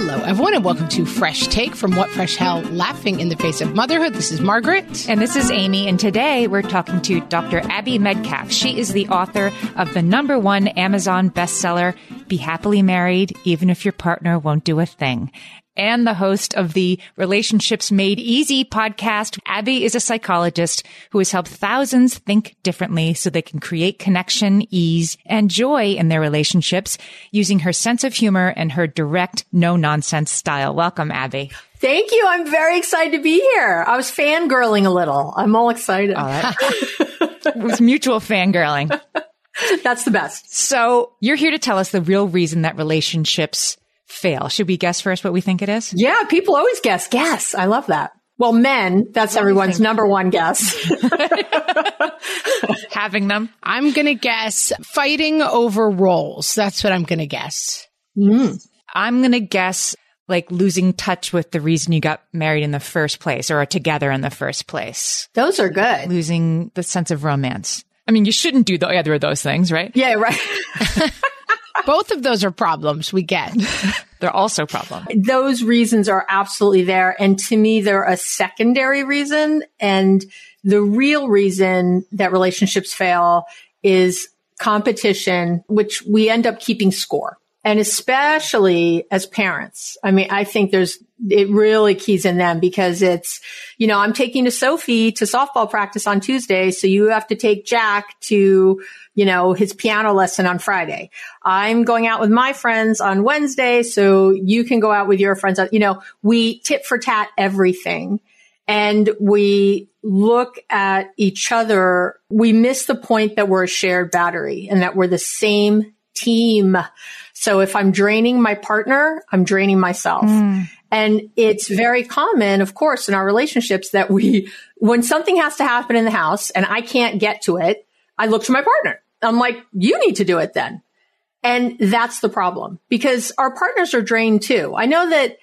Hello, everyone, and welcome to Fresh Take from What Fresh Hell Laughing in the Face of Motherhood. This is Margaret. And this is Amy, and today we're talking to Dr. Abby Medcalf. She is the author of the number one Amazon bestseller, Be Happily Married, Even If Your Partner Won't Do a Thing and the host of the Relationships Made Easy podcast. Abby is a psychologist who has helped thousands think differently so they can create connection, ease, and joy in their relationships using her sense of humor and her direct, no nonsense style. Welcome, Abby. Thank you. I'm very excited to be here. I was fangirling a little. I'm all excited. Oh, that, it was mutual fangirling. That's the best. So you're here to tell us the real reason that relationships fail. Should we guess first what we think it is? Yeah, people always guess. Guess. I love that. Well, men, that's what everyone's number one guess. Having them. I'm going to guess fighting over roles. That's what I'm going to guess. Mm. I'm going to guess like losing touch with the reason you got married in the first place or are together in the first place. Those are good. Losing the sense of romance. I mean, you shouldn't do the, either of those things, right? Yeah, right. Both of those are problems we get. They're also problems. Those reasons are absolutely there. And to me, they're a secondary reason. And the real reason that relationships fail is competition, which we end up keeping score. And especially as parents. I mean, I think there's, it really keys in them because it's, you know, I'm taking to Sophie to softball practice on Tuesday. So you have to take Jack to, you know, his piano lesson on Friday. I'm going out with my friends on Wednesday. So you can go out with your friends. You know, we tit for tat everything and we look at each other. We miss the point that we're a shared battery and that we're the same team. So if I'm draining my partner, I'm draining myself. Mm. And it's very common, of course, in our relationships that we, when something has to happen in the house and I can't get to it, I look to my partner. I'm like, you need to do it then. And that's the problem because our partners are drained too. I know that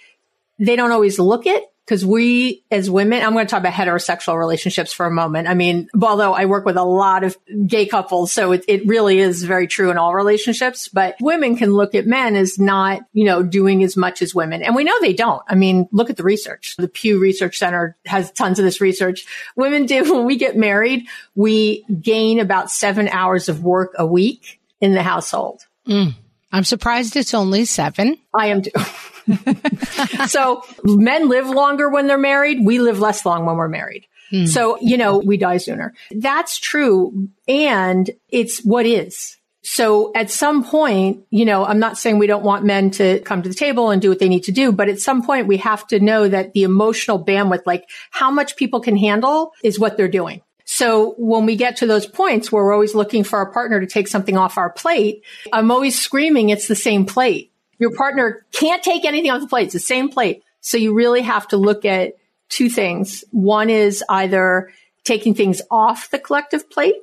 they don't always look it because we as women, I'm going to talk about heterosexual relationships for a moment. I mean, although I work with a lot of gay couples, so it, it really is very true in all relationships, but women can look at men as not, you know, doing as much as women. And we know they don't. I mean, look at the research. The Pew Research Center has tons of this research. Women do, when we get married, we gain about seven hours of work a week in the household. Mm. I'm surprised it's only seven. I am too. so men live longer when they're married. We live less long when we're married. Hmm. So, you know, we die sooner. That's true. And it's what is. So at some point, you know, I'm not saying we don't want men to come to the table and do what they need to do, but at some point we have to know that the emotional bandwidth, like how much people can handle is what they're doing. So when we get to those points where we're always looking for our partner to take something off our plate, I'm always screaming, it's the same plate. Your partner can't take anything off the plate. It's the same plate. So you really have to look at two things. One is either taking things off the collective plate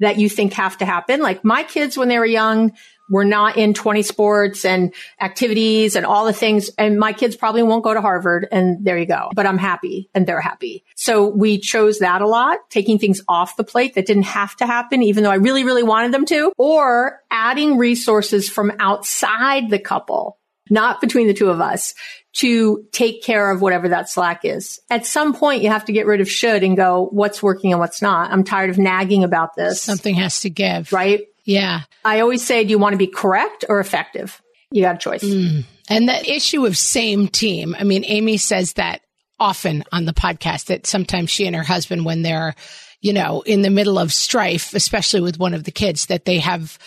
that you think have to happen. Like my kids, when they were young, were not in 20 sports and activities and all the things. And my kids probably won't go to Harvard and there you go. But I'm happy and they're happy. So we chose that a lot, taking things off the plate that didn't have to happen, even though I really, really wanted them to, or adding resources from outside the couple not between the two of us to take care of whatever that slack is. At some point, you have to get rid of should and go, what's working and what's not. I'm tired of nagging about this. Something has to give. Right? Yeah. I always say, do you want to be correct or effective? You got a choice. Mm. And the issue of same team. I mean, Amy says that often on the podcast that sometimes she and her husband, when they're, you know, in the middle of strife, especially with one of the kids, that they have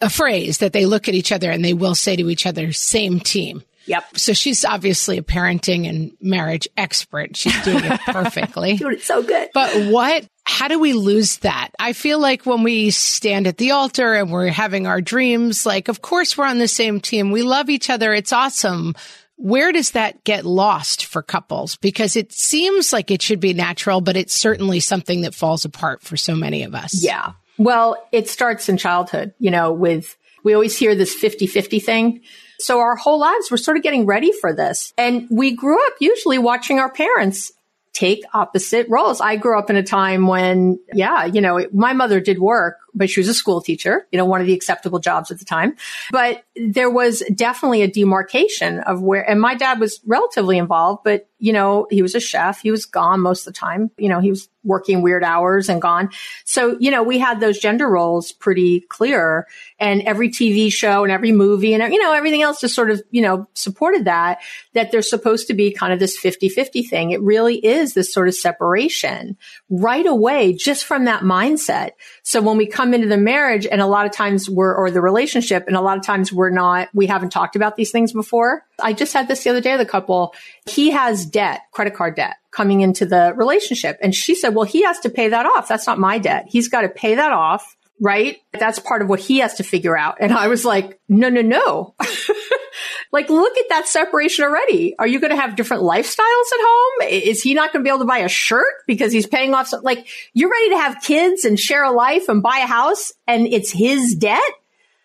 a phrase that they look at each other and they will say to each other, same team. Yep. So she's obviously a parenting and marriage expert. She's doing it perfectly. doing it so good. But what, how do we lose that? I feel like when we stand at the altar and we're having our dreams, like, of course we're on the same team. We love each other. It's awesome. Where does that get lost for couples? Because it seems like it should be natural, but it's certainly something that falls apart for so many of us. Yeah. Well, it starts in childhood, you know, with, we always hear this 50 50 thing. So our whole lives, we're sort of getting ready for this. And we grew up usually watching our parents take opposite roles. I grew up in a time when, yeah, you know, my mother did work, but she was a school teacher, you know, one of the acceptable jobs at the time. But there was definitely a demarcation of where, and my dad was relatively involved, but, you know, he was a chef. He was gone most of the time. You know, he was working weird hours and gone. So, you know, we had those gender roles pretty clear and every TV show and every movie and, you know, everything else just sort of, you know, supported that, that there's supposed to be kind of this 50-50 thing. It really is this sort of separation right away just from that mindset. So when we come into the marriage and a lot of times we're, or the relationship and a lot of times we're not, we haven't talked about these things before. I just had this the other day with a couple. He has debt, credit card debt coming into the relationship. And she said, well, he has to pay that off. That's not my debt. He's got to pay that off. Right. That's part of what he has to figure out. And I was like, no, no, no. like, look at that separation already. Are you going to have different lifestyles at home? Is he not going to be able to buy a shirt because he's paying off? Some, like, you're ready to have kids and share a life and buy a house and it's his debt?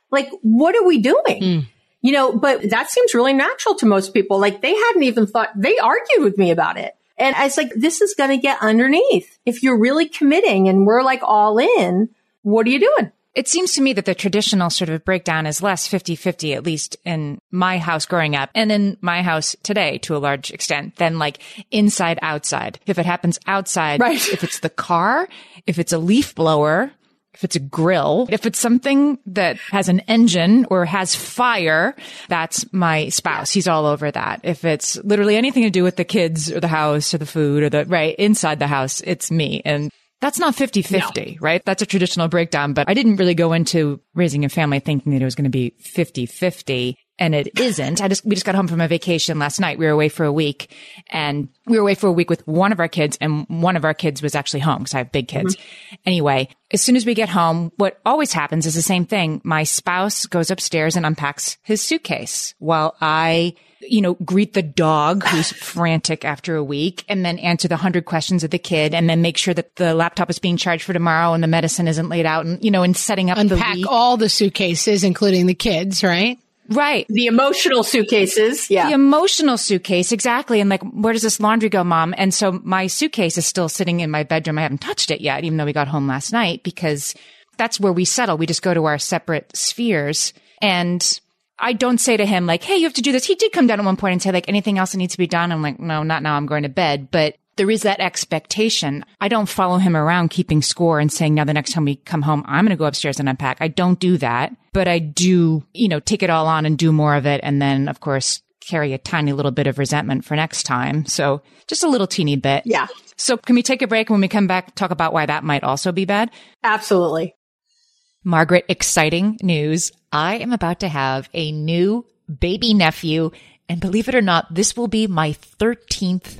Like, what are we doing? Mm. You know, but that seems really natural to most people. Like, they hadn't even thought, they argued with me about it. And I was like, this is going to get underneath. If you're really committing and we're like all in, what are you doing? It seems to me that the traditional sort of breakdown is less 50-50, at least in my house growing up and in my house today to a large extent than like inside outside. If it happens outside, right. if it's the car, if it's a leaf blower, if it's a grill, if it's something that has an engine or has fire, that's my spouse. He's all over that. If it's literally anything to do with the kids or the house or the food or the, right, inside the house, it's me. And that's not 50 50, no. right? That's a traditional breakdown, but I didn't really go into raising a family thinking that it was going to be 50 50 and it isn't. I just, we just got home from a vacation last night. We were away for a week and we were away for a week with one of our kids and one of our kids was actually home because I have big kids. Mm-hmm. Anyway, as soon as we get home, what always happens is the same thing. My spouse goes upstairs and unpacks his suitcase while I you know, greet the dog who's frantic after a week and then answer the hundred questions of the kid and then make sure that the laptop is being charged for tomorrow and the medicine isn't laid out and, you know, and setting up Unpack the all the suitcases, including the kids, right? Right. The emotional suitcases. Yeah. The emotional suitcase. Exactly. And like, where does this laundry go, mom? And so my suitcase is still sitting in my bedroom. I haven't touched it yet, even though we got home last night because that's where we settle. We just go to our separate spheres and I don't say to him like, Hey, you have to do this. He did come down at one point and say like, anything else that needs to be done? I'm like, no, not now. I'm going to bed. But there is that expectation. I don't follow him around keeping score and saying, now the next time we come home, I'm going to go upstairs and unpack. I don't do that, but I do, you know, take it all on and do more of it. And then of course, carry a tiny little bit of resentment for next time. So just a little teeny bit. Yeah. So can we take a break when we come back, talk about why that might also be bad? Absolutely. Margaret, exciting news. I am about to have a new baby nephew. And believe it or not, this will be my 13th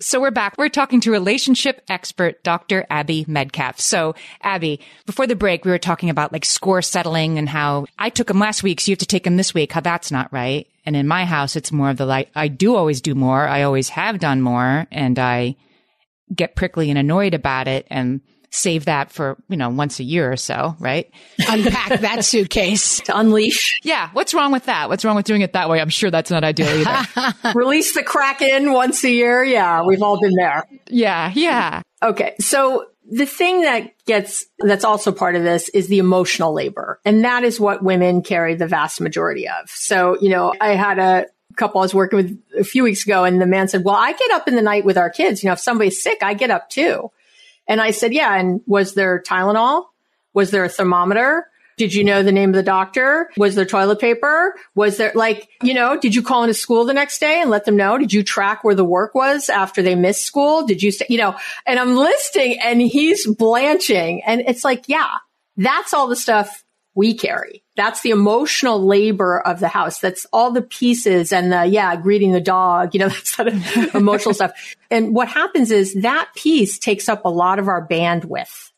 So we're back. We're talking to relationship expert Dr. Abby Medcalf. So Abby, before the break, we were talking about like score settling and how I took them last week, so you have to take them this week. How that's not right. And in my house, it's more of the like, I do always do more. I always have done more and I get prickly and annoyed about it and save that for, you know, once a year or so, right? Unpack that suitcase. To unleash, Yeah. What's wrong with that? What's wrong with doing it that way? I'm sure that's not ideal either. release the Kraken once a year. Yeah, we've all been there. yeah. Yeah. Okay. So the thing that gets, that's also part of this is the emotional labor. And that is what women carry the vast majority of. So, you know, I had a couple I was working with a few weeks ago and the man said, well, I get up in the night with our kids. You know, if somebody's sick, I get up too. And I said, yeah. And was there Tylenol? Was there a thermometer? Did you know the name of the doctor? Was there toilet paper? Was there like, you know, did you call into school the next day and let them know? Did you track where the work was after they missed school? Did you say, you know, and I'm listing and he's blanching and it's like, yeah, that's all the stuff we carry. That's the emotional labor of the house. That's all the pieces and the, yeah, greeting the dog, you know, that's sort of emotional stuff. And what happens is that piece takes up a lot of our bandwidth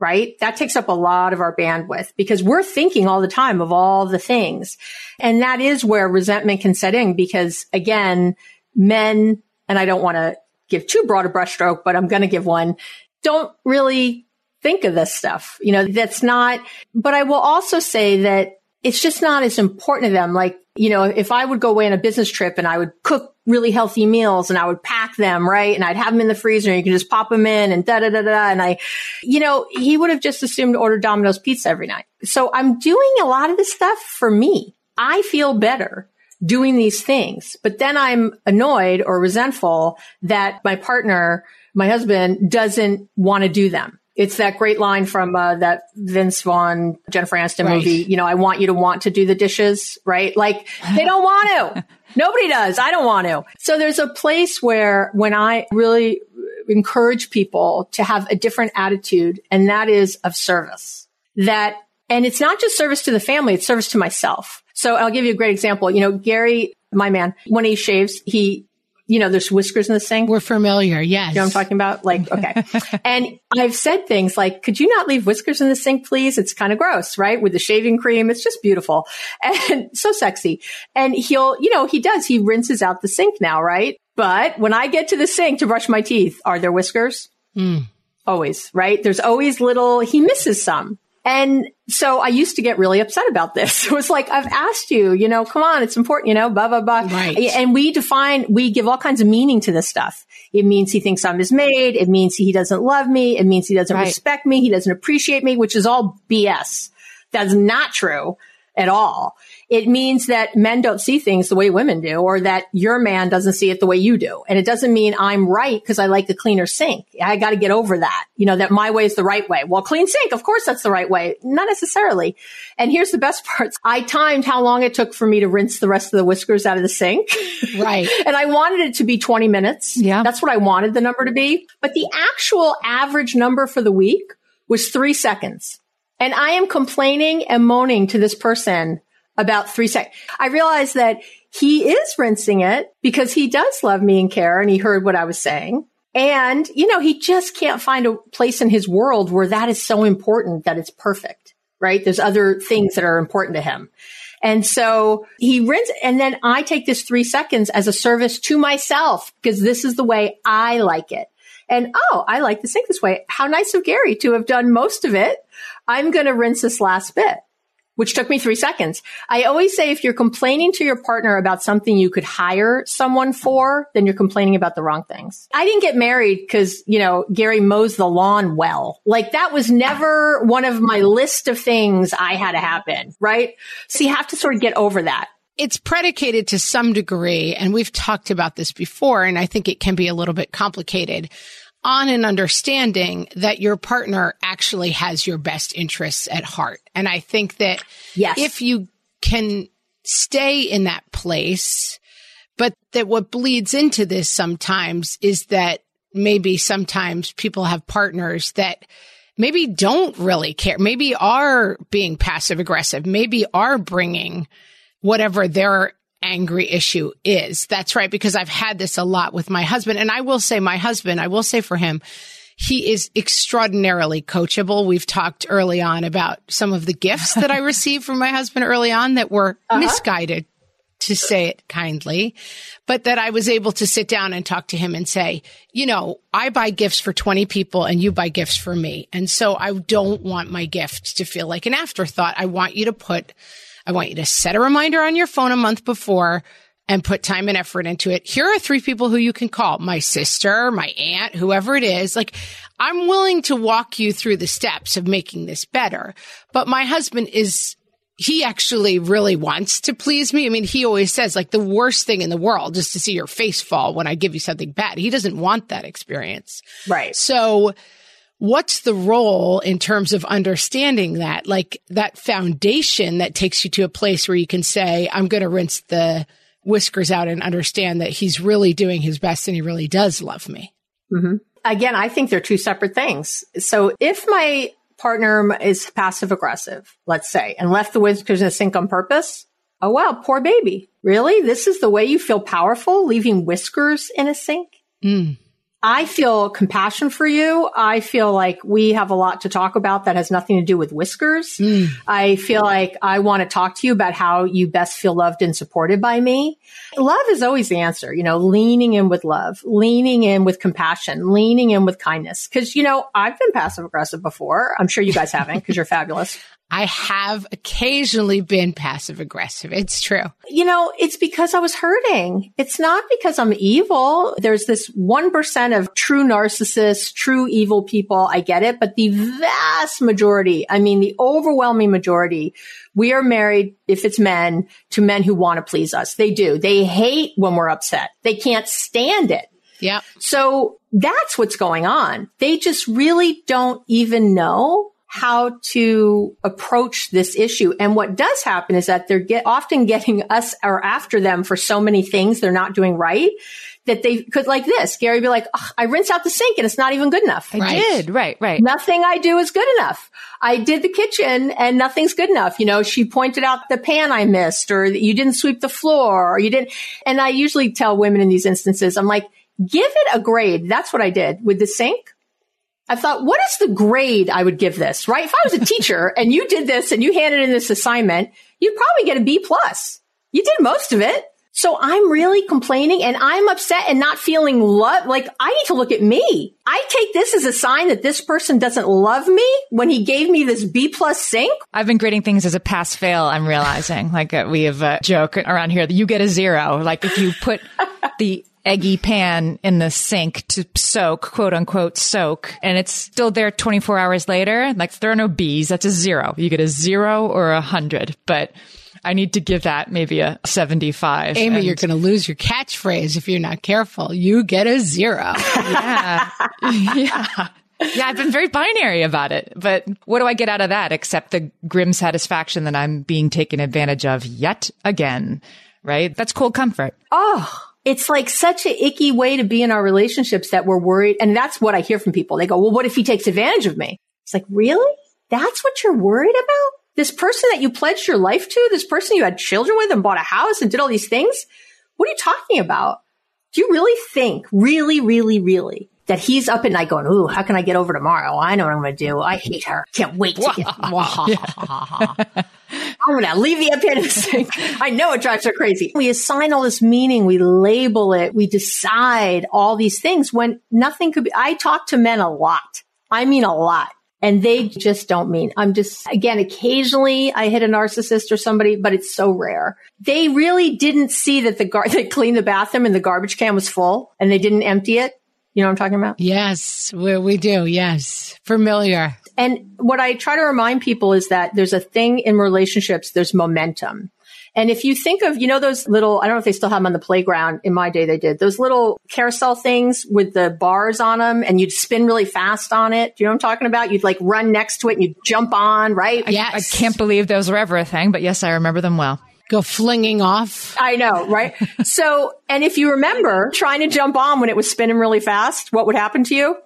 right? That takes up a lot of our bandwidth because we're thinking all the time of all the things. And that is where resentment can set in because again, men, and I don't want to give too broad a brushstroke, but I'm going to give one, don't really think of this stuff. You know, that's not, but I will also say that it's just not as important to them. Like, you know, if I would go away on a business trip and I would cook really healthy meals and I would pack them, right? And I'd have them in the freezer and you can just pop them in and da da da da. And I, you know, he would have just assumed to order Domino's pizza every night. So I'm doing a lot of this stuff for me. I feel better doing these things, but then I'm annoyed or resentful that my partner, my husband doesn't want to do them. It's that great line from uh, that Vince Vaughn, Jennifer Aniston Right. movie. You know, I want you to want to do the dishes, right? Like they don't want to. Nobody does. I don't want to. So there's a place where when I really encourage people to have a different attitude, and that is of service. That, and it's not just service to the family, it's service to myself. So I'll give you a great example. You know, Gary, my man, when he shaves, he, you know, there's whiskers in the sink. We're familiar. Yes. You know what I'm talking about? Like, okay. and I've said things like, could you not leave whiskers in the sink, please? It's kind of gross, right? With the shaving cream. It's just beautiful and so sexy. And he'll, you know, he does, he rinses out the sink now, right? But when I get to the sink to brush my teeth, are there whiskers? Hmm. Always, right? There's always little, he misses some. And so I used to get really upset about this. It was like, I've asked you, you know, come on, it's important, you know, blah, blah, blah. Right. And we define, we give all kinds of meaning to this stuff. It means he thinks I'm his maid. It means he doesn't love me. It means he doesn't Right. respect me. He doesn't appreciate me, which is all BS. That's not true at all. It means that men don't see things the way women do or that your man doesn't see it the way you do. And it doesn't mean I'm right because I like a cleaner sink. I got to get over that, you know, that my way is the right way. Well, clean sink, of course that's the right way. Not necessarily. And here's the best part. I timed how long it took for me to rinse the rest of the whiskers out of the sink. Right. and I wanted it to be 20 minutes. Yeah. That's what I wanted the number to be. But the actual average number for the week was three seconds. And I am complaining and moaning to this person about three seconds. I realized that he is rinsing it because he does love me and care and he heard what I was saying. And, you know, he just can't find a place in his world where that is so important that it's perfect, right? There's other things that are important to him. And so he rinse, and then I take this three seconds as a service to myself because this is the way I like it. And oh, I like to sink this way. How nice of Gary to have done most of it. I'm going to rinse this last bit which took me three seconds. I always say if you're complaining to your partner about something you could hire someone for, then you're complaining about the wrong things. I didn't get married because, you know, Gary mows the lawn well. Like that was never one of my list of things I had to happen, right? So you have to sort of get over that. It's predicated to some degree, and we've talked about this before, and I think it can be a little bit complicated on an understanding that your partner actually has your best interests at heart. And I think that Yes. if you can stay in that place, but that what bleeds into this sometimes is that maybe sometimes people have partners that maybe don't really care, maybe are being passive aggressive, maybe are bringing whatever their angry issue is. That's right. Because I've had this a lot with my husband. And I will say my husband, I will say for him, he is extraordinarily coachable. We've talked early on about some of the gifts that I received from my husband early on that were uh-huh. misguided to say it kindly, but that I was able to sit down and talk to him and say, you know, I buy gifts for 20 people and you buy gifts for me. And so I don't want my gift to feel like an afterthought. I want you to put I want you to set a reminder on your phone a month before and put time and effort into it. Here are three people who you can call. My sister, my aunt, whoever it is. Like I'm willing to walk you through the steps of making this better. But my husband is he actually really wants to please me. I mean, he always says like the worst thing in the world is to see your face fall when I give you something bad. He doesn't want that experience. Right. So what's the role in terms of understanding that, like that foundation that takes you to a place where you can say, I'm going to rinse the whiskers out and understand that he's really doing his best and he really does love me. Mm-hmm. Again, I think they're two separate things. So if my partner is passive aggressive, let's say, and left the whiskers in the sink on purpose, oh wow, poor baby. Really? This is the way you feel powerful, leaving whiskers in a sink? Mm. I feel compassion for you. I feel like we have a lot to talk about that has nothing to do with whiskers. Mm. I feel like I want to talk to you about how you best feel loved and supported by me. Love is always the answer, you know, leaning in with love, leaning in with compassion, leaning in with kindness. Cause, you know, I've been passive aggressive before. I'm sure you guys haven't because you're fabulous. I have occasionally been passive aggressive. It's true. You know, it's because I was hurting. It's not because I'm evil. There's this 1% of true narcissists, true evil people. I get it. But the vast majority, I mean, the overwhelming majority, we are married, if it's men, to men who want to please us. They do. They hate when we're upset. They can't stand it. Yeah. So that's what's going on. They just really don't even know how to approach this issue. And what does happen is that they're get, often getting us or after them for so many things they're not doing right that they could like this. Gary be like, I rinse out the sink and it's not even good enough. I Right. did. Right, right. Nothing I do is good enough. I did the kitchen and nothing's good enough. You know, she pointed out the pan I missed or you didn't sweep the floor or you didn't. And I usually tell women in these instances, I'm like, give it a grade. That's what I did with the sink. I thought, what is the grade I would give this, right? If I was a teacher and you did this and you handed in this assignment, you'd probably get a B plus. You did most of it. So I'm really complaining and I'm upset and not feeling love. Like I need to look at me. I take this as a sign that this person doesn't love me when he gave me this B plus sink. I've been grading things as a pass fail. I'm realizing, like uh, we have a joke around here that you get a zero. Like if you put the eggy pan in the sink to soak, quote unquote soak, and it's still there 24 hours later, like there are no B's. That's a zero. You get a zero or a hundred. But I need to give that maybe a 75. Amy, And- you're going to lose your catchphrase if you're not careful. You get a zero. yeah. yeah. Yeah, I've been very binary about it. But what do I get out of that except the grim satisfaction that I'm being taken advantage of yet again? Right? That's cold comfort. Oh, it's like such an icky way to be in our relationships that we're worried. And that's what I hear from people. They go, well, what if he takes advantage of me? It's like, really? That's what you're worried about? This person that you pledged your life to, this person you had children with and bought a house and did all these things? What are you talking about? Do you really think, really, really, really, that he's up at night going, ooh, how can I get over tomorrow? I know what I'm going to do. I hate her. Can't wait to get, I'm going to leave the the sink. I know it drives her crazy. We assign all this meaning. We label it. We decide all these things when nothing could be. I talk to men a lot. I mean, a lot. And they just don't mean. I'm just, again, occasionally I hit a narcissist or somebody, but it's so rare. They really didn't see that the gar- they cleaned the bathroom and the garbage can was full and they didn't empty it. You know what I'm talking about? yes, we, we do. Yes. Familiar. And what I try to remind people is that there's a thing in relationships, there's momentum. And if you think of, you know, those little, I don't know if they still have them on the playground. In my day, they did those little carousel things with the bars on them and you'd spin really fast on it. Do you know what I'm talking about? You'd like run next to it and you'd jump on, right? Yes. I can't believe those were ever a thing, but yes, I remember them well. Go flinging off. I know, right? so, and if you remember trying to jump on when it was spinning really fast, what would happen to you?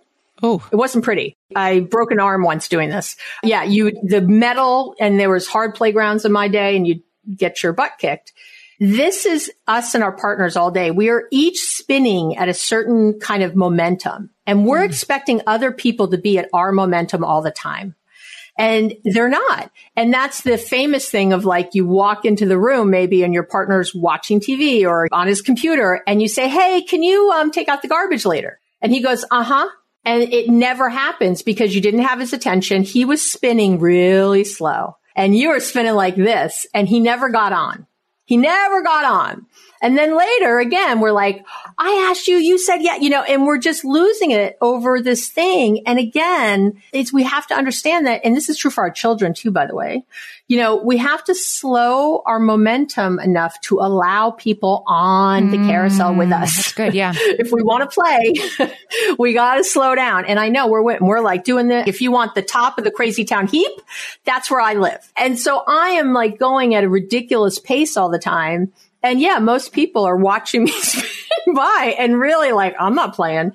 Oh, It wasn't pretty. I broke an arm once doing this. Yeah, you, the metal and there was hard playgrounds in my day and you'd get your butt kicked. This is us and our partners all day. We are each spinning at a certain kind of momentum and we're expecting other people to be at our momentum all the time. And they're not. And that's the famous thing of like you walk into the room maybe and your partner's watching TV or on his computer and you say, Hey, can you um, take out the garbage later? And he goes, uh huh. And it never happens because you didn't have his attention. He was spinning really slow and you were spinning like this and he never got on. He never got on. And then later again, we're like, I asked you, you said yeah, you know, and we're just losing it over this thing. And again, it's, we have to understand that, and this is true for our children too, by the way. You know, we have to slow our momentum enough to allow people on the carousel with mm, us. That's good. Yeah. if we want to play, we got to slow down. And I know we're we're like doing the if you want the top of the crazy town heap, that's where I live. And so I am like going at a ridiculous pace all the time. And yeah, most people are watching me spin by and really like I'm not playing.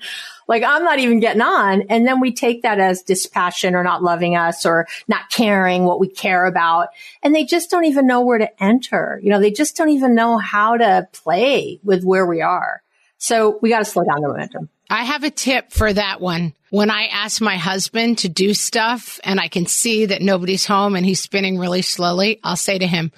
Like I'm not even getting on. And then we take that as dispassion or not loving us or not caring what we care about. And they just don't even know where to enter. You know, they just don't even know how to play with where we are. So we got to slow down the momentum. I have a tip for that one. When I ask my husband to do stuff and I can see that nobody's home and he's spinning really slowly, I'll say to him,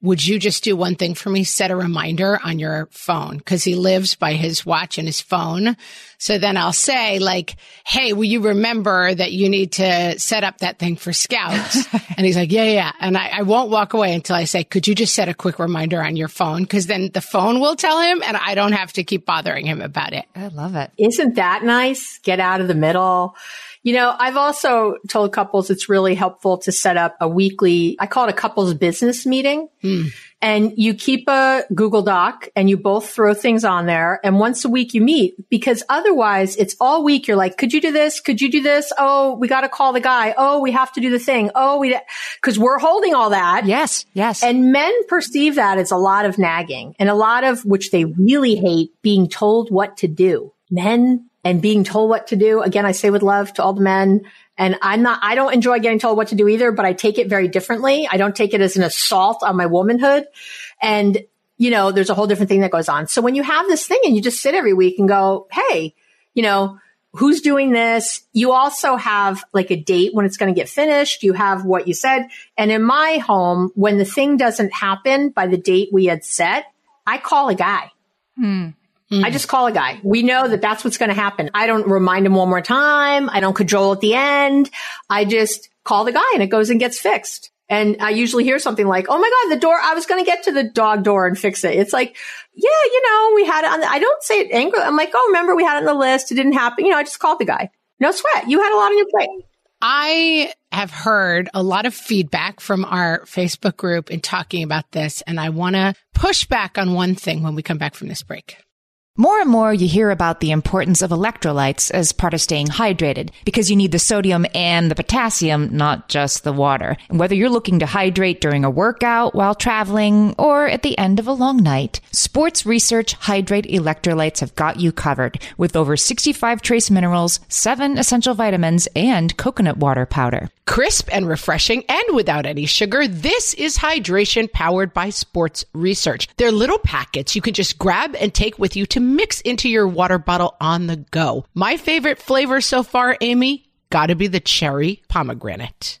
would you just do one thing for me? Set a reminder on your phone because he lives by his watch and his phone. So then I'll say like, Hey, will you remember that you need to set up that thing for scouts? and he's like, yeah, yeah. And I, I won't walk away until I say, could you just set a quick reminder on your phone? Cause then the phone will tell him and I don't have to keep bothering him about it. I love it. Isn't that nice? Get out of the middle. You know, I've also told couples it's really helpful to set up a weekly, I call it a couples business meeting. Hmm. And you keep a Google Doc and you both throw things on there. And once a week you meet because otherwise it's all week. You're like, could you do this? Could you do this? Oh, we got to call the guy. Oh, we have to do the thing. Oh, we, cause we're holding all that. Yes. Yes. And men perceive that as a lot of nagging and a lot of which they really hate being told what to do. Men and being told what to do. Again, I say with love to all the men. And I'm not, I don't enjoy getting told what to do either, but I take it very differently. I don't take it as an assault on my womanhood. And, you know, there's a whole different thing that goes on. So when you have this thing and you just sit every week and go, Hey, you know, who's doing this? You also have like a date when it's going to get finished. You have what you said. And in my home, when the thing doesn't happen by the date we had set, I call a guy. Hmm. Hmm. I just call a guy. We know that that's what's going to happen. I don't remind him one more time. I don't cajole at the end. I just call the guy and it goes and gets fixed. And I usually hear something like, Oh my God, the door, I was going to get to the dog door and fix it. It's like, yeah, you know, we had it on the, I don't say it angry. I'm like, Oh, remember we had it on the list. It didn't happen. You know, I just called the guy. No sweat. You had a lot on your plate. I have heard a lot of feedback from our Facebook group in talking about this, and I want to push back on one thing when we come back from this break. More and more you hear about the importance of electrolytes as part of staying hydrated because you need the sodium and the potassium, not just the water. And whether you're looking to hydrate during a workout, while traveling, or at the end of a long night, Sports Research Hydrate Electrolytes have got you covered with over 65 trace minerals, 7 essential vitamins, and coconut water powder. Crisp and refreshing and without any sugar, this is hydration powered by Sports Research. They're little packets you can just grab and take with you to mix into your water bottle on the go. My favorite flavor so far, Amy, gotta be the cherry pomegranate.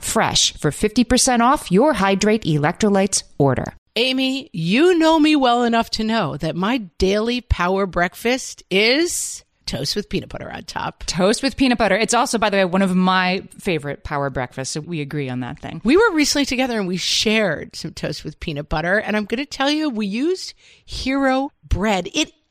WhatFresh for 50% off your Hydrate electrolytes order. Amy, you know me well enough to know that my daily power breakfast is toast with peanut butter on top. Toast with peanut butter. It's also, by the way, one of my favorite power breakfasts. So we agree on that thing. We were recently together and we shared some toast with peanut butter. And I'm going to tell you, we used Hero bread. It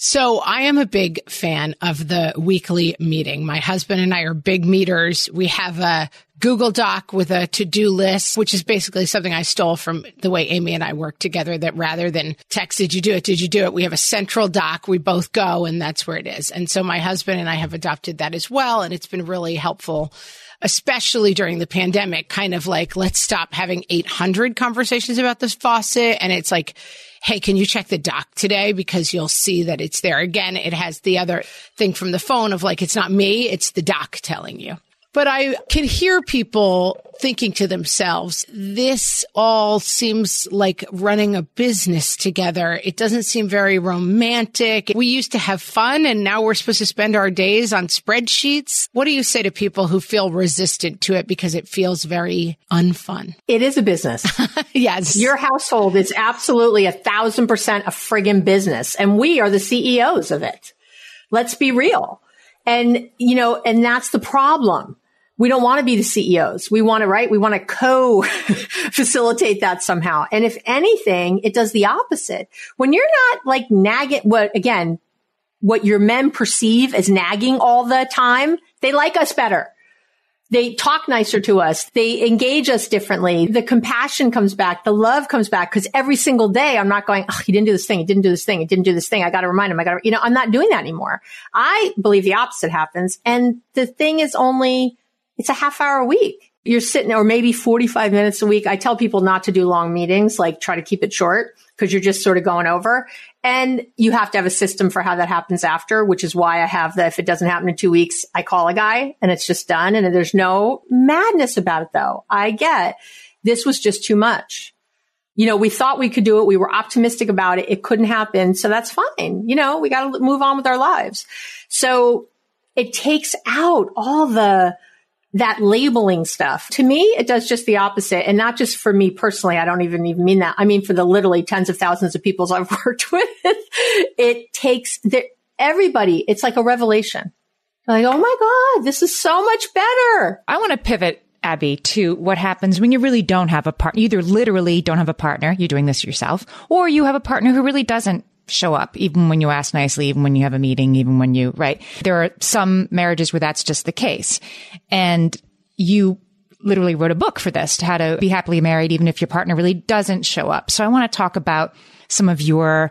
So I am a big fan of the weekly meeting. My husband and I are big meeters. We have a Google Doc with a to-do list, which is basically something I stole from the way Amy and I work together that rather than text, did you do it? Did you do it? We have a central doc. We both go and that's where it is. And so my husband and I have adopted that as well. And it's been really helpful especially during the pandemic, kind of like, let's stop having 800 conversations about this faucet. And it's like, Hey, can you check the doc today? Because you'll see that it's there. Again, it has the other thing from the phone of like, it's not me, it's the doc telling you. But I can hear people thinking to themselves, this all seems like running a business together. It doesn't seem very romantic. We used to have fun and now we're supposed to spend our days on spreadsheets. What do you say to people who feel resistant to it because it feels very unfun? It is a business. yes. Your household is absolutely a thousand percent a friggin' business and we are the CEOs of it. Let's be real. And, you know, and that's the problem we don't want to be the CEOs. We want to, right? We want to co facilitate that somehow. And if anything, it does the opposite. When you're not like nagging, what again, what your men perceive as nagging all the time, they like us better. They talk nicer to us. They engage us differently. The compassion comes back. The love comes back because every single day I'm not going, oh, he didn't do this thing. He didn't do this thing. He didn't do this thing. I got to remind him. I got to, you know, I'm not doing that anymore. I believe the opposite happens. And the thing is only it's a half hour a week. You're sitting, or maybe 45 minutes a week. I tell people not to do long meetings, like try to keep it short because you're just sort of going over. And you have to have a system for how that happens after, which is why I have that if it doesn't happen in two weeks, I call a guy and it's just done. And there's no madness about it though. I get this was just too much. You know, we thought we could do it. We were optimistic about it. It couldn't happen. So that's fine. You know, we got to move on with our lives. So it takes out all the, that labeling stuff. To me, it does just the opposite. And not just for me personally. I don't even even mean that. I mean, for the literally tens of thousands of people I've worked with, it takes the, everybody. It's like a revelation. Like, oh my God, this is so much better. I want to pivot Abby, to what happens when you really don't have a partner. You either literally don't have a partner, you're doing this yourself, or you have a partner who really doesn't show up, even when you ask nicely, even when you have a meeting, even when you, right? There are some marriages where that's just the case. And you literally wrote a book for this, how to be happily married, even if your partner really doesn't show up. So I want to talk about some of your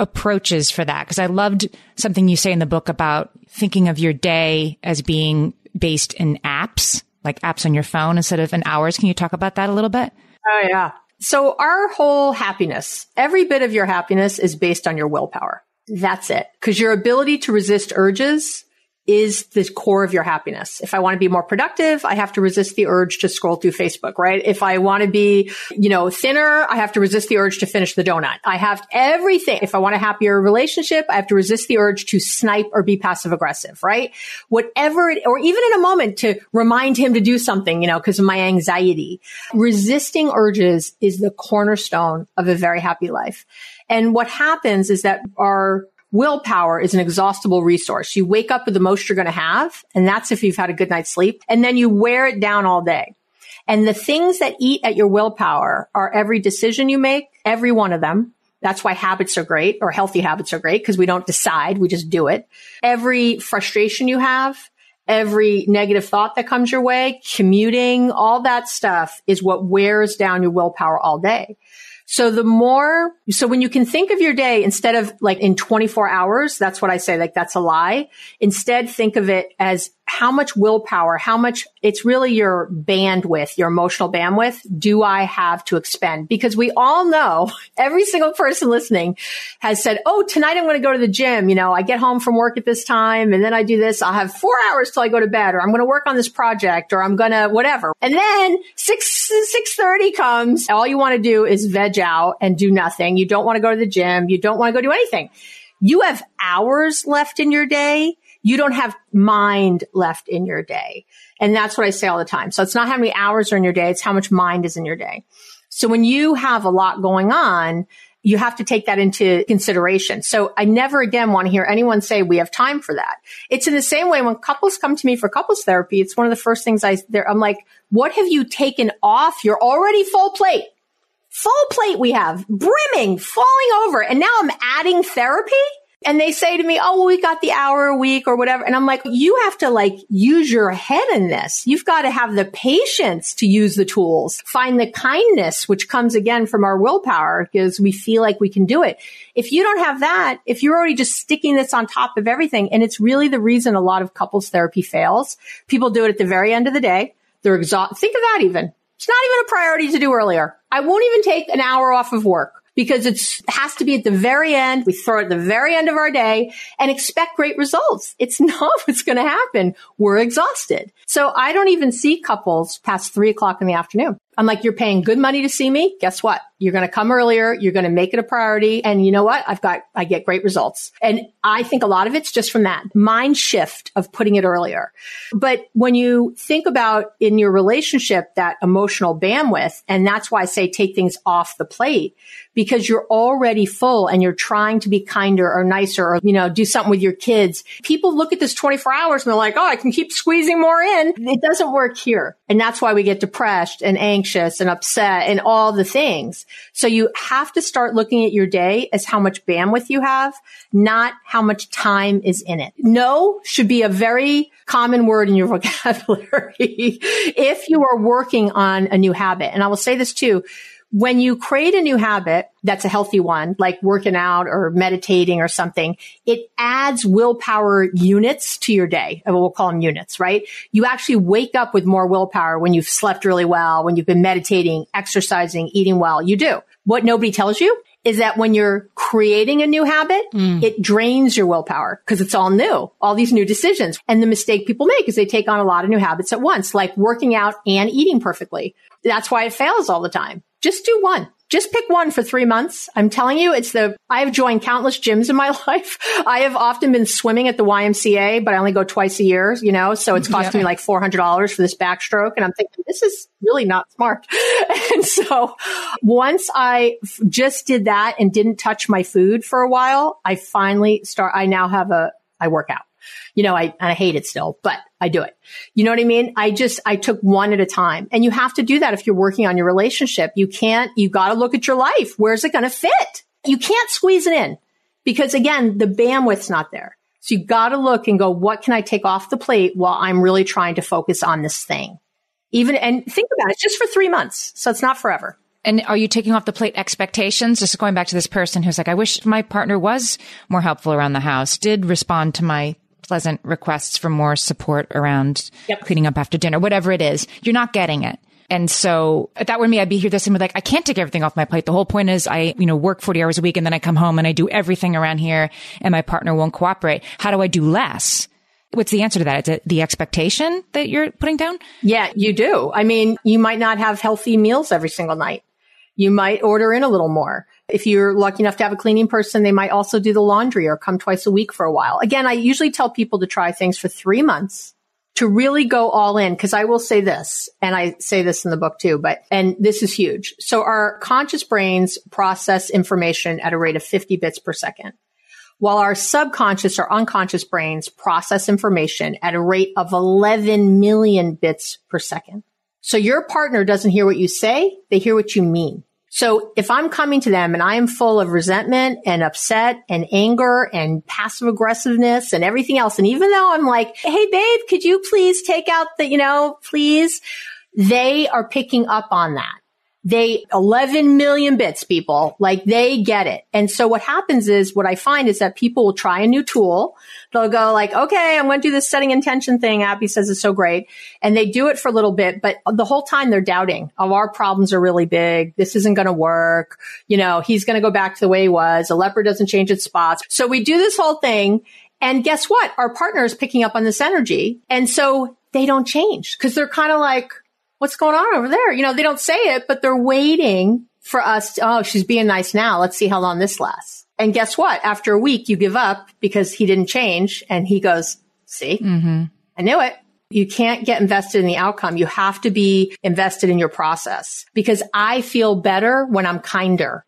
approaches for that, because I loved something you say in the book about thinking of your day as being based in apps, like apps on your phone instead of in hours. Can you talk about that a little bit? Oh, yeah. So our whole happiness, every bit of your happiness is based on your willpower. That's it. Cause your ability to resist urges is the core of your happiness. If I want to be more productive, I have to resist the urge to scroll through Facebook, right? If I want to be, you know, thinner, I have to resist the urge to finish the donut. I have everything. If I want a happier relationship, I have to resist the urge to snipe or be passive aggressive, right? Whatever it, or even in a moment to remind him to do something, you know, because of my anxiety. Resisting urges is the cornerstone of a very happy life. And what happens is that our willpower is an exhaustible resource. You wake up with the most you're going to have, and that's if you've had a good night's sleep, and then you wear it down all day. And the things that eat at your willpower are every decision you make, every one of them. That's why habits are great or healthy habits are great because we don't decide, we just do it. Every frustration you have, every negative thought that comes your way, commuting, all that stuff is what wears down your willpower all day. So the more, so when you can think of your day instead of like in 24 hours, that's what I say, like that's a lie. Instead, think of it as how much willpower, how much it's really your bandwidth, your emotional bandwidth do I have to expend? Because we all know every single person listening has said, Oh, tonight I'm going to go to the gym. You know, I get home from work at this time and then I do this. I'll have four hours till I go to bed or I'm going to work on this project or I'm going to whatever. And then six, six thirty comes. All you want to do is veg out and do nothing. You don't want to go to the gym. You don't want to go do anything. You have hours left in your day you don't have mind left in your day. And that's what I say all the time. So it's not how many hours are in your day. It's how much mind is in your day. So when you have a lot going on, you have to take that into consideration. So I never again want to hear anyone say we have time for that. It's in the same way when couples come to me for couples therapy. It's one of the first things I, there. I'm like, what have you taken off You're already full plate? Full plate we have brimming, falling over. And now I'm adding therapy and they say to me, Oh, well, we got the hour a week or whatever. And I'm like, you have to like use your head in this. You've got to have the patience to use the tools, find the kindness, which comes again from our willpower because we feel like we can do it. If you don't have that, if you're already just sticking this on top of everything, and it's really the reason a lot of couples therapy fails. People do it at the very end of the day. They're exhausted. Think of that even. It's not even a priority to do earlier. I won't even take an hour off of work because it's has to be at the very end. We throw it at the very end of our day and expect great results. It's not what's going to happen. We're exhausted. So I don't even see couples past three o'clock in the afternoon. I'm like, you're paying good money to see me. Guess what? You're going to come earlier. You're going to make it a priority. And you know what? I've got, I get great results. And I think a lot of it's just from that mind shift of putting it earlier. But when you think about in your relationship, that emotional bandwidth, and that's why I say take things off the plate because you're already full and you're trying to be kinder or nicer or, you know, do something with your kids. People look at this 24 hours and they're like, Oh, I can keep squeezing more in. It doesn't work here. And that's why we get depressed and anxious and upset and all the things. So you have to start looking at your day as how much bandwidth you have, not how much time is in it. No should be a very common word in your vocabulary if you are working on a new habit. And I will say this too when you create a new habit that's a healthy one, like working out or meditating or something, it adds willpower units to your day. We'll call them units, right? You actually wake up with more willpower when you've slept really well, when you've been meditating, exercising, eating well. You do. What nobody tells you is that when you're creating a new habit, mm. it drains your willpower because it's all new, all these new decisions. And the mistake people make is they take on a lot of new habits at once, like working out and eating perfectly. That's why it fails all the time just do one. just pick one for three months. I'm telling you, it's the, I have joined countless gyms in my life. I have often been swimming at the YMCA, but I only go twice a year, you know, so it's costing yeah. me like $400 for this backstroke. And I'm thinking, this is really not smart. and so once I f- just did that and didn't touch my food for a while, I finally start, I now have a, I work out you know, I, I hate it still, but I do it. You know what I mean? I just, I took one at a time and you have to do that if you're working on your relationship. You can't, you got to look at your life. Where's it going to fit? You can't squeeze it in because again, the bandwidth's not there. So you got to look and go, what can I take off the plate while I'm really trying to focus on this thing? Even, and think about it, just for three months. So it's not forever. And are you taking off the plate expectations? Just going back to this person who's like, I wish my partner was more helpful around the house, did respond to my pleasant requests for more support around yep. cleaning up after dinner, whatever it is, you're not getting it. And so if that were me, I'd be here this and be like, I can't take everything off my plate. The whole point is I, you know, work 40 hours a week and then I come home and I do everything around here and my partner won't cooperate. How do I do less? What's the answer to that? Is it the expectation that you're putting down? Yeah, you do. I mean, you might not have healthy meals every single night. You might order in a little more. If you're lucky enough to have a cleaning person, they might also do the laundry or come twice a week for a while. Again, I usually tell people to try things for three months to really go all in. Cause I will say this, and I say this in the book too, but, and this is huge. So our conscious brains process information at a rate of 50 bits per second while our subconscious or unconscious brains process information at a rate of 11 million bits per second. So your partner doesn't hear what you say. They hear what you mean. So if I'm coming to them and I am full of resentment and upset and anger and passive aggressiveness and everything else, and even though I'm like, Hey, babe, could you please take out the, you know, please, they are picking up on that. They 11 million bits people, like they get it. And so what happens is what I find is that people will try a new tool. They'll go like, okay, I'm going to do this setting intention thing. Abby says it's so great. And they do it for a little bit, but the whole time they're doubting, oh, our problems are really big. This isn't going to work. You know, he's going to go back to the way he was. A leopard doesn't change its spots. So we do this whole thing. And guess what? Our partner is picking up on this energy. And so they don't change because they're kind of like, what's going on over there? You know, they don't say it, but they're waiting for us. To, oh, she's being nice now. Let's see how long this lasts. And guess what? After a week, you give up because he didn't change and he goes, see, mm-hmm. I knew it. You can't get invested in the outcome. You have to be invested in your process because I feel better when I'm kinder.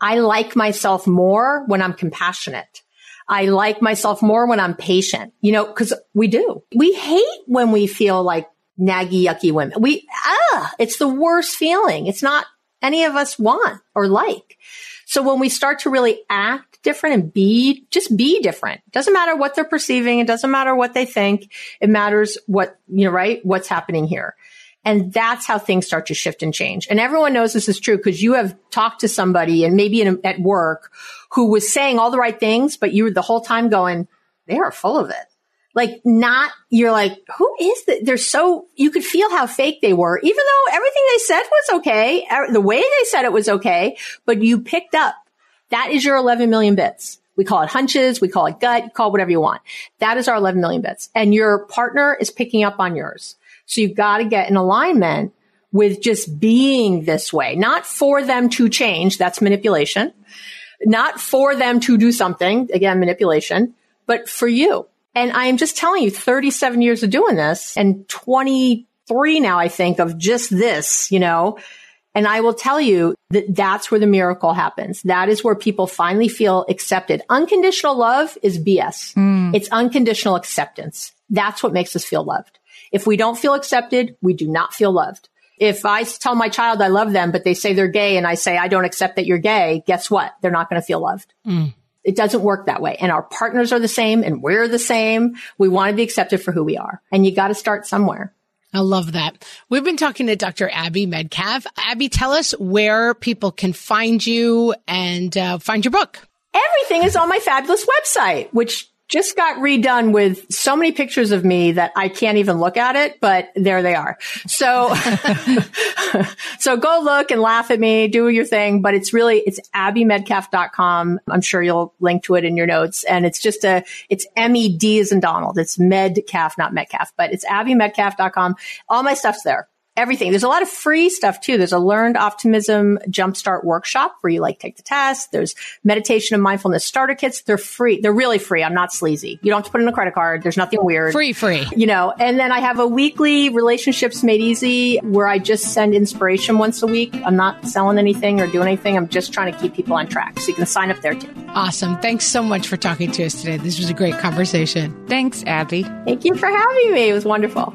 I like myself more when I'm compassionate. I like myself more when I'm patient, you know, cause we do. We hate when we feel like naggy, yucky women. We, ah, it's the worst feeling. It's not any of us want or like. So when we start to really act different and be, just be different. Doesn't matter what they're perceiving. It doesn't matter what they think. It matters what, you know, right? What's happening here. And that's how things start to shift and change. And everyone knows this is true because you have talked to somebody and maybe in, at work who was saying all the right things, but you were the whole time going, they are full of it like not, you're like, who is that? They're so, you could feel how fake they were, even though everything they said was okay. Er, the way they said it was okay, but you picked up. That is your 11 million bits. We call it hunches. We call it gut. Call it whatever you want. That is our 11 million bits and your partner is picking up on yours. So you've got to get in alignment with just being this way, not for them to change. That's manipulation. Not for them to do something. Again, manipulation, but for you and I am just telling you, 37 years of doing this and 23 now, I think, of just this, you know. And I will tell you that that's where the miracle happens. That is where people finally feel accepted. Unconditional love is BS. Mm. It's unconditional acceptance. That's what makes us feel loved. If we don't feel accepted, we do not feel loved. If I tell my child I love them, but they say they're gay and I say I don't accept that you're gay, guess what? They're not going to feel loved. Mm. It doesn't work that way. And our partners are the same and we're the same. We want to be accepted for who we are. And you got to start somewhere. I love that. We've been talking to Dr. Abby Medcalf. Abby, tell us where people can find you and uh, find your book. Everything is on my fabulous website, which just got redone with so many pictures of me that I can't even look at it, but there they are. So, so go look and laugh at me, do your thing, but it's really, it's abbymedcalf.com. I'm sure you'll link to it in your notes. And it's just a, it's M-E-D as in Donald. It's Medcalf, not Metcalf, but it's abbymedcalf.com. All my stuff's there. Everything. There's a lot of free stuff too. There's a learned optimism jumpstart workshop where you like take the test. There's meditation and mindfulness starter kits. They're free. They're really free. I'm not sleazy. You don't have to put in a credit card. There's nothing weird. Free, free. You know, and then I have a weekly relationships made easy where I just send inspiration once a week. I'm not selling anything or doing anything. I'm just trying to keep people on track. So you can sign up there too. Awesome. Thanks so much for talking to us today. This was a great conversation. Thanks, Abby. Thank you for having me. It was wonderful.